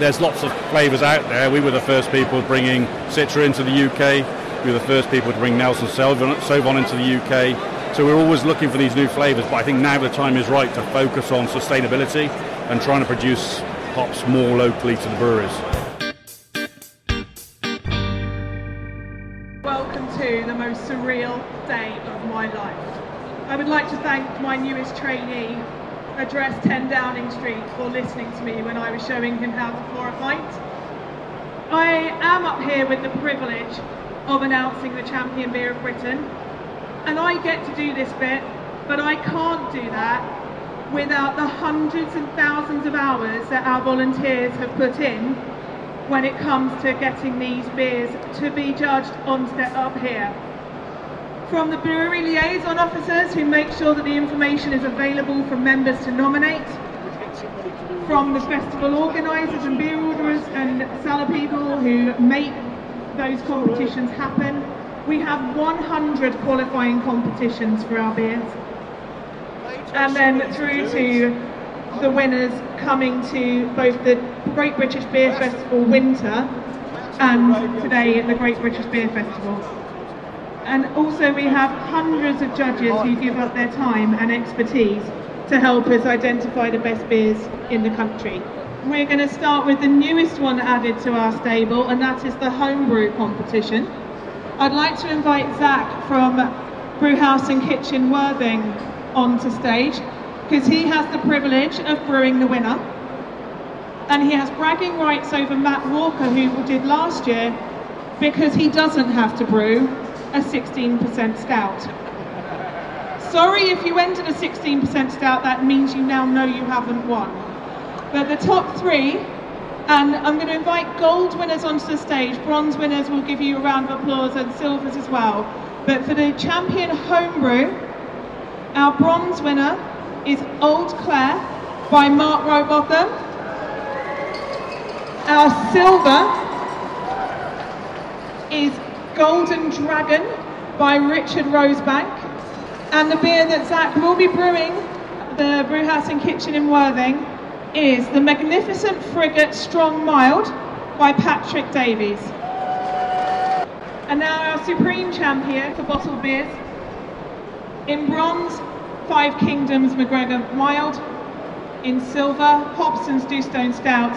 there's lots of flavours out there. We were the first people bringing Citra into the UK. We were the first people to bring Nelson Sauvin into the UK. So we're always looking for these new flavours. But I think now the time is right to focus on sustainability and trying to produce hops more locally to the breweries. Welcome to the most surreal day of my life. I would like to thank my newest trainee, address 10 Downing Street, for listening to me when I was showing him how to pour a pint. I am up here with the privilege of announcing the champion beer of Britain, and I get to do this bit, but I can't do that without the hundreds and thousands of hours that our volunteers have put in when it comes to getting these beers to be judged on step up here. From the brewery liaison officers who make sure that the information is available for members to nominate, from the festival organisers and beer orderers and cellar people who make those competitions happen. We have 100 qualifying competitions for our beers. And then through to the winners coming to both the Great British Beer Festival Winter and today at the Great British Beer Festival. And also we have hundreds of judges who give up their time and expertise to help us identify the best beers in the country. We're going to start with the newest one added to our stable and that is the homebrew competition. I'd like to invite Zach from Brewhouse and Kitchen Worthing onto stage because he has the privilege of brewing the winner and he has bragging rights over Matt Walker who did last year because he doesn't have to brew a 16% stout. Sorry if you entered a 16% stout, that means you now know you haven't won. But the top three, and I'm going to invite gold winners onto the stage. Bronze winners will give you a round of applause and silvers as well. But for the champion homebrew, our bronze winner is Old Clare by Mark Rowbotham. Our silver is Golden Dragon by Richard Rosebank. And the beer that Zach will be brewing, the brewhouse and kitchen in Worthing, is the Magnificent Frigate Strong Mild by Patrick Davies. And now our supreme champion for bottled beers. In bronze, Five Kingdoms McGregor Mild. In silver, Hobson's Dewstone Stout.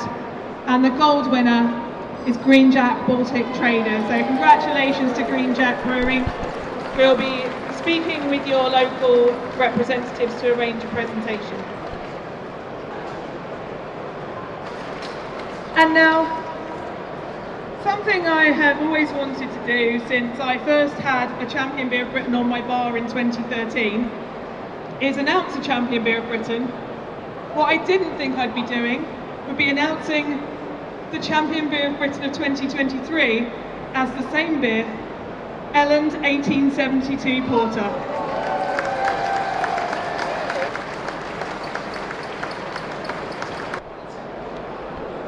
And the gold winner is Green Jack Baltic Trader. So congratulations to Green Jack Brewery. We'll be speaking with your local representatives to arrange a presentation. And now, something I have always wanted to do since I first had a Champion Beer of Britain on my bar in 2013 is announce a Champion Beer of Britain. What I didn't think I'd be doing would be announcing the Champion Beer of Britain of 2023 as the same beer, Elland 1872 Porter.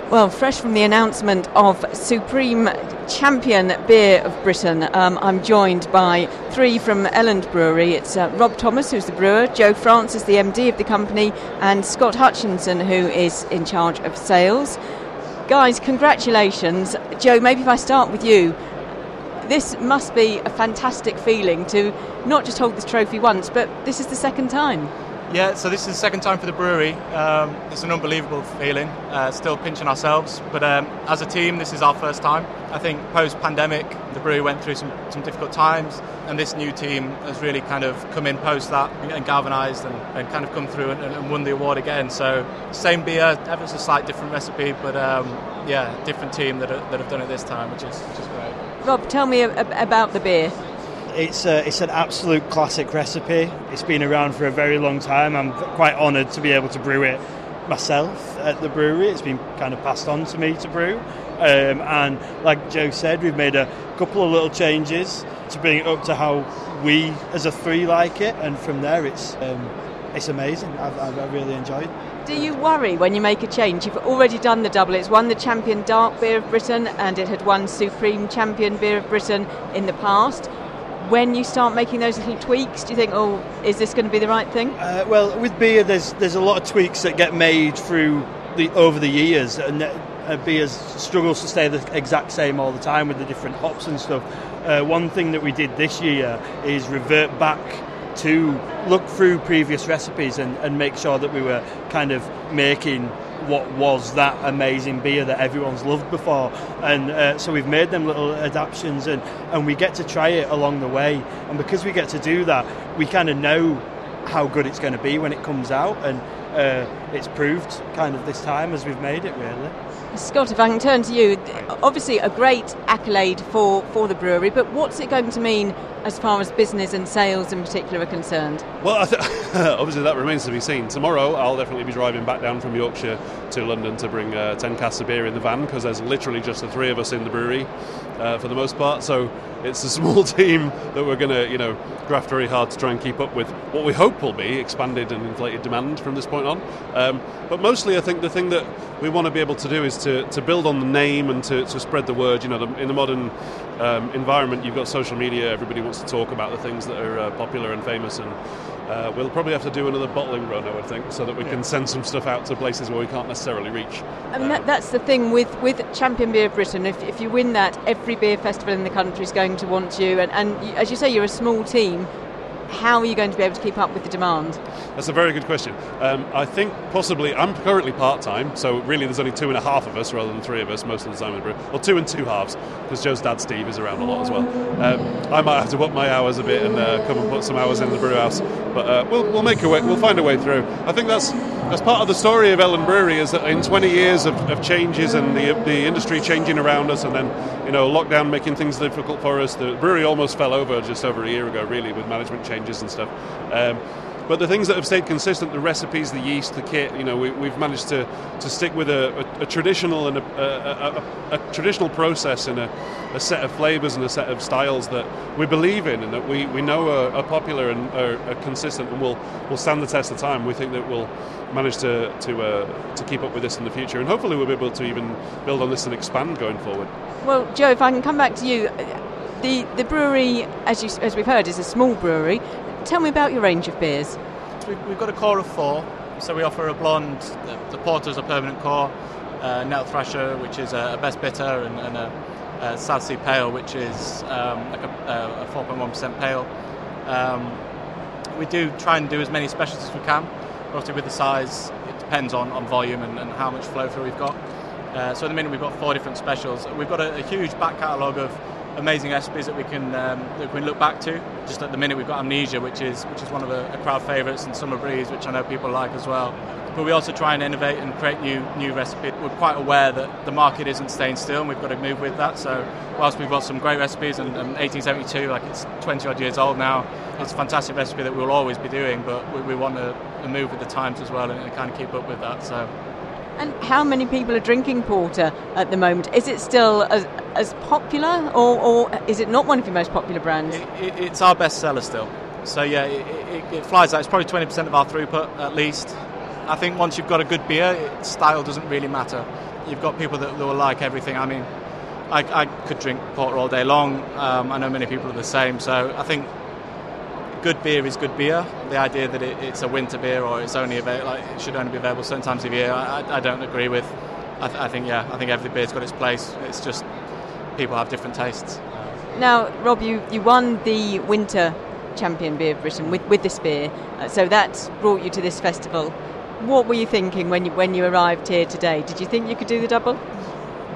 Well, fresh from the announcement of Supreme Champion Beer of Britain, um, I'm joined by three from Elland Brewery. It's uh, Rob Thomas, who's the brewer, Joe Francis, the MD of the company, and Scott Hutchinson, who is in charge of sales. Guys, congratulations. Joe, maybe if I start with you. This must be a fantastic feeling to not just hold this trophy once, but this is the second time. Yeah, so this is the second time for the brewery. Um, it's an unbelievable feeling. Uh, still pinching ourselves, but um, as a team, this is our first time. I think post-pandemic, the brewery went through some, some difficult times, and this new team has really kind of come in post that and galvanised and, and, kind of come through and, and, won the award again. So same beer, ever so slight different recipe, but um, yeah, different team that, that have done it this time, which is, which is great. Rob, tell me about the beer. It's a, it's an absolute classic recipe. It's been around for a very long time. I'm quite honoured to be able to brew it myself at the brewery. It's been kind of passed on to me to brew. Um, and like Joe said, we've made a couple of little changes to bring it up to how we as a three like it. And from there, it's um, it's amazing. I've, I've really enjoyed. Do you worry when you make a change? You've already done the double. It's won the Champion Dark Beer of Britain and it had won Supreme Champion Beer of Britain in the past when you start making those little tweaks, do you think, oh, is this going to be the right thing? Uh, well, with beer, there's there's a lot of tweaks that get made through the over the years, and uh, beer struggles to stay the exact same all the time with the different hops and stuff. Uh, one thing that we did this year is revert back to look through previous recipes and, and make sure that we were kind of making what was that amazing beer that everyone's loved before. And uh, so we've made them little adaptations and, and we get to try it along the way. And because we get to do that, we kind of know how good it's going to be when it comes out. And uh, it's proved kind of this time as we've made it, really. Scott, if I can turn to you, obviously a great accolade for, for the brewery, but what's it going to mean as far as business and sales in particular are concerned? Well, th- obviously that remains to be seen. Tomorrow I'll definitely be driving back down from Yorkshire to London to bring uh, 10 casks of beer in the van because there's literally just the three of us in the brewery uh, for the most part. So it's a small team that we're going to, you know, graft very hard to try and keep up with what we hope will be expanded and inflated demand from this point on. Um, but mostly, I think the thing that we want to be able to do is to, to build on the name and to, to spread the word. You know, the, in the modern um, environment, you've got social media. Everybody wants to talk about the things that are uh, popular and famous, and uh, we'll probably have to do another bottling run, I would think, so that we yeah. can send some stuff out to places where we can't necessarily reach. I mean, that, that's the thing with, with Champion Beer Britain. If, if you win that, every beer festival in the country is going to want you, and, and as you say, you're a small team how are you going to be able to keep up with the demand? That's a very good question. Um, I think possibly I'm currently part time, so really there's only two and a half of us rather than three of us most of the time in the brew. Well, two and two halves because Joe's dad Steve is around a lot as well. Um, I might have to up my hours a bit and uh, come and put some hours in the brew house, but uh, we'll, we'll make a way. We'll find a way through. I think that's that's part of the story of Elland Brewery is that in 20 years of, of changes and the the industry changing around us, and then you know lockdown making things difficult for us, the brewery almost fell over just over a year ago, really, with management changes and stuff. Um, But the things that have stayed consistent, the recipes, the yeast, the kit, you know, we, have managed to, to stick with a, a, a traditional and a, a, traditional process and a, set of flavours and a set of styles that we believe in and that we, we know are, are popular and are, are, consistent and will, will stand the test of time. We think that we'll manage to to, uh, to keep up with this in the future, and hopefully we'll be able to even build on this and expand going forward. Well, Joe, if I can come back to you, the the brewery, as you as we've heard, is a small brewery. Tell me about your range of beers. We've got a core of four, so we offer a blonde. The, the porter is a permanent core, uh, Nettle Thrasher, which is a, a best bitter, and, and a, a, South Sea Pale, which is um, like a, a 4.1% pale. Um, we do try and do as many specials as we can. Obviously, with the size, it depends on, on volume and, and how much flow through we've got. Uh, so at the minute, we've got four different specials. We've got a, a huge back catalogue of amazing recipes that we can um, that we can look back to. Just at the minute, we've got Amnesia, which is which is one of the, the crowd favourites, and Summer Breeze, which I know people like as well. But we also try and innovate and create new new recipes. We're quite aware that the market isn't staying still, and we've got to move with that. So whilst we've got some great recipes, and, and 1872, like it's 20 odd years old now, it's a fantastic recipe that we'll always be doing. But we, we want to move with the times as well, and, and kind of keep up with that. So. And how many people are drinking porter at the moment? Is it still as, as popular, or, or is it not one of your most popular brands? It, it, it's our best seller still. So yeah, it, it, flies out. It's probably 20% of our throughput at least. I think once you've got a good beer, style doesn't really matter. You've got people that, that will like everything. I mean, I, I could drink porter all day long. Um, I know many people are the same. So I think good beer is good beer. The idea that it, it's a winter beer or it's only available, like it should only be available certain times of year, I, I don't agree with. I, th- I, think yeah, I think every beer's got its place. It's just people have different tastes. Now, Rob, you, you won the winter champion beer of Britain with, with this beer, uh, so that brought you to this festival. What were you thinking when you when you arrived here today? Did you think you could do the double?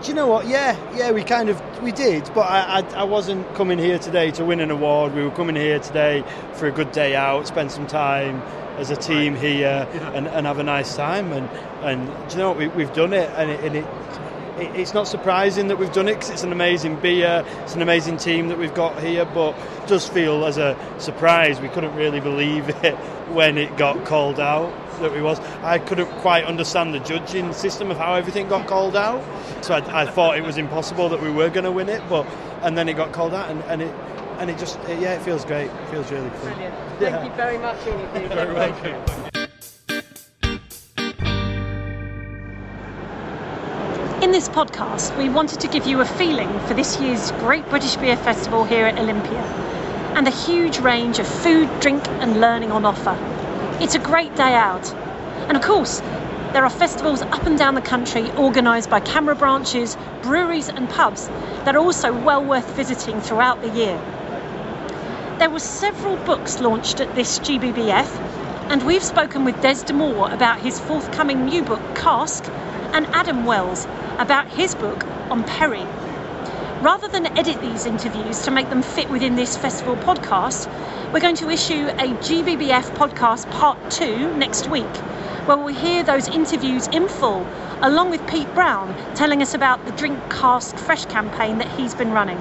Do you know what? Yeah, yeah, we kind of we did, but I, I, I, wasn't coming here today to win an award. We were coming here today for a good day out, spend some time as a team here, and, and have a nice time. And and do you know what? We, we've done it, and it, and it it's not surprising that we've done it because it's an amazing beer, it's an amazing team that we've got here, but it does feel as a surprise. We couldn't really believe it when it got called out that we was. I couldn't quite understand the judging system of how everything got called out, so I, I thought it was impossible that we were going to win it. But and then it got called out, and, and it and it just yeah, it feels great. It feels really cool. Brilliant. Thank yeah. you very much, Ian. You're very In this podcast, we wanted to give you a feeling for this year's Great British Beer Festival here at Olympia and the huge range of food, drink, and learning on offer. It's a great day out. And of course, there are festivals up and down the country organised by CAMRA branches, breweries, and pubs that are also well worth visiting throughout the year. There were several books launched at this GBBF, and we've spoken with Des de Moor about his forthcoming new book, Cask, and Adam Wells about his book on Perry. Rather than edit these interviews to make them fit within this festival podcast, we're going to issue a GBBF podcast part two next week, where we'll hear those interviews in full, along with Pete Brown telling us about the Drink Cask Fresh campaign that he's been running.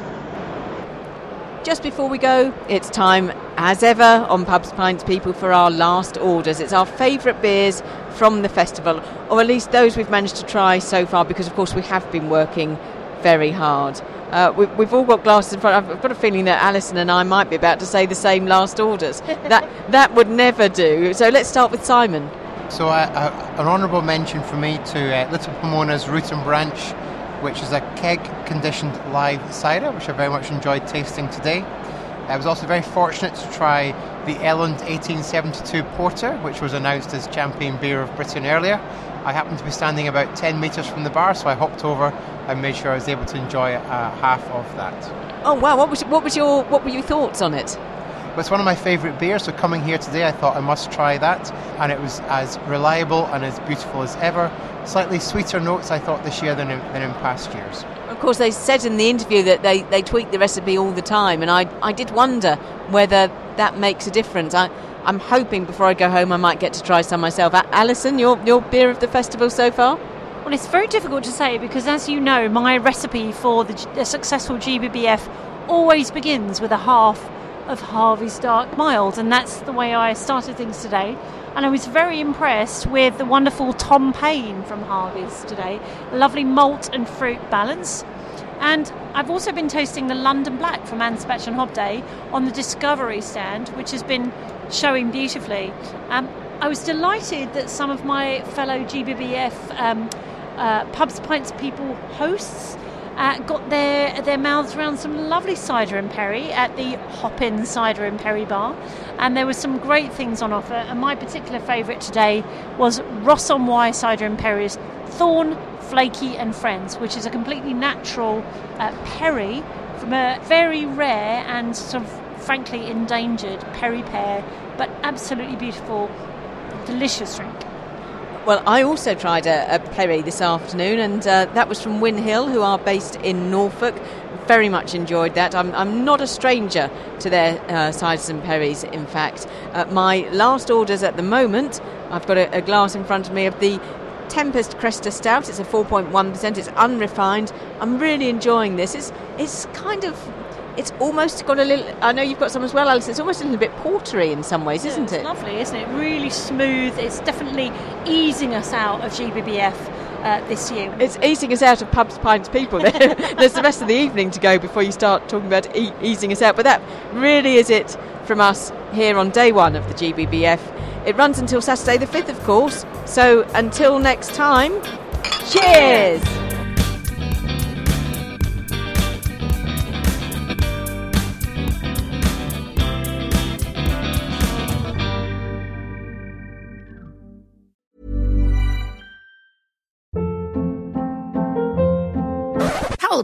Just before we go, it's time, as ever, on Pubs Pints People for our last orders. It's our favourite beers from the festival, or at least those we've managed to try so far, because of course we have been working very hard. Uh, we, have all got glasses in front. I've got a feeling that Alison and I might be about to say the same last orders. that that would never do. So let's start with Simon. So uh, uh, an honourable mention for me to uh, Little Pomona's Root and Branch, which is a keg conditioned live cider, which I very much enjoyed tasting today. I was also very fortunate to try the Elland 1872 Porter, which was announced as champion beer of Britain earlier. I happened to be standing about 10 metres from the bar, so I hopped over and made sure I was able to enjoy uh, half of that. Oh wow! What was what was your what were your thoughts on it? Well, it's one of my favourite beers, so coming here today, I thought I must try that, and it was as reliable and as beautiful as ever. Slightly sweeter notes, I thought, this year than in, than in past years. Of course, they said in the interview that they, they tweak the recipe all the time, and I, I did wonder whether that makes a difference. I, I'm hoping before I go home I might get to try some myself. Alison, your, your beer of the festival so far? Well, it's very difficult to say because, as you know, my recipe for the, the successful GBBF always begins with a half of Harvey's Dark Mild, and that's the way I started things today. And I was very impressed with the wonderful Tom Paine from Harvey's today. Lovely malt and fruit balance. And I've also been tasting the London Black from Anspach and Hobday on the Discovery stand, which has been showing beautifully. Um, I was delighted that some of my fellow GBBF um, uh, pubs, pints, people hosts uh, got their their mouths around some lovely cider and perry at the Hop-In Cider and Perry Bar, and there were some great things on offer. And my particular favourite today was Ross on Wye Cider and Perry's Thorn, Flaky and Friends, which is a completely natural uh, perry from a very rare and sort of frankly endangered perry pear, but absolutely beautiful, delicious drink. Well, I also tried a, a perry this afternoon, and uh, that was from Whin Hill, who are based in Norfolk. Very much enjoyed that. I'm, I'm not a stranger to their uh, ciders and perries, in fact. Uh, my last orders at the moment, I've got a, a glass in front of me of the Tempest Cresta Stout. It's a 4.1%. It's unrefined. I'm really enjoying this. It's it's kind of it's almost got a little. I know you've got some as well, Alice. It's almost a little bit portery in some ways, isn't it's it? Lovely, isn't it? Really smooth. It's definitely easing us out of GBBF. Uh, this year. It's easing us out of pubs, pints, people. There's the rest of the evening to go before you start talking about e- easing us out. But that really is it from us here on day one of the GBBF. It runs until Saturday the 5th, of course. So until next time, cheers!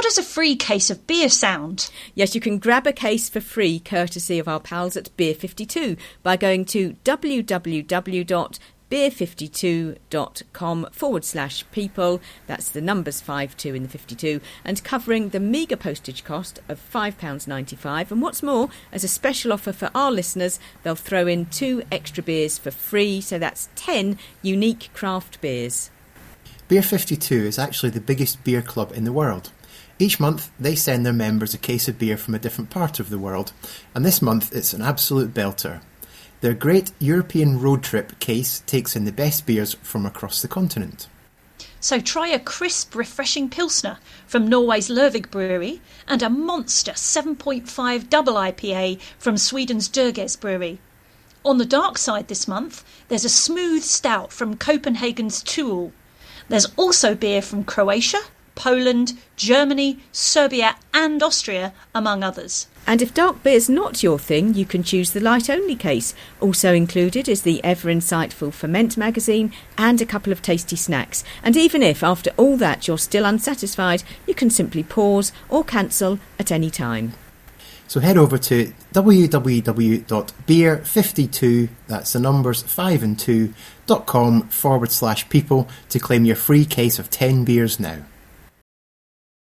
How does a free case of beer sound? Yes, you can grab a case for free courtesy of our pals at Beer 52 by going to www.beer52.com forward slash people. That's the numbers 52 in the 52 and covering the meagre postage cost of £5.95. And what's more, as a special offer for our listeners, they'll throw in two extra beers for free. So that's 10 unique craft beers. Beer 52 is actually the biggest beer club in the world. Each month, they send their members a case of beer from a different part of the world, and this month it's an absolute belter. Their great European road trip case takes in the best beers from across the continent. So try a crisp, refreshing Pilsner from Norway's Lervig Brewery and a monster 7.5 double IPA from Sweden's Dugges Brewery. On the dark side this month, there's a smooth stout from Copenhagen's To Øl. There's also beer from Croatia, Poland, Germany, Serbia, and Austria, among others. And if dark beer's not your thing, you can choose the light only case. Also included is the ever insightful Ferment magazine and a couple of tasty snacks. And even if after all that you're still unsatisfied, you can simply pause or cancel at any time. So head over to www.beer52, that's the numbers 5 and 2, dot com forward slash people to claim your free case of 10 beers now.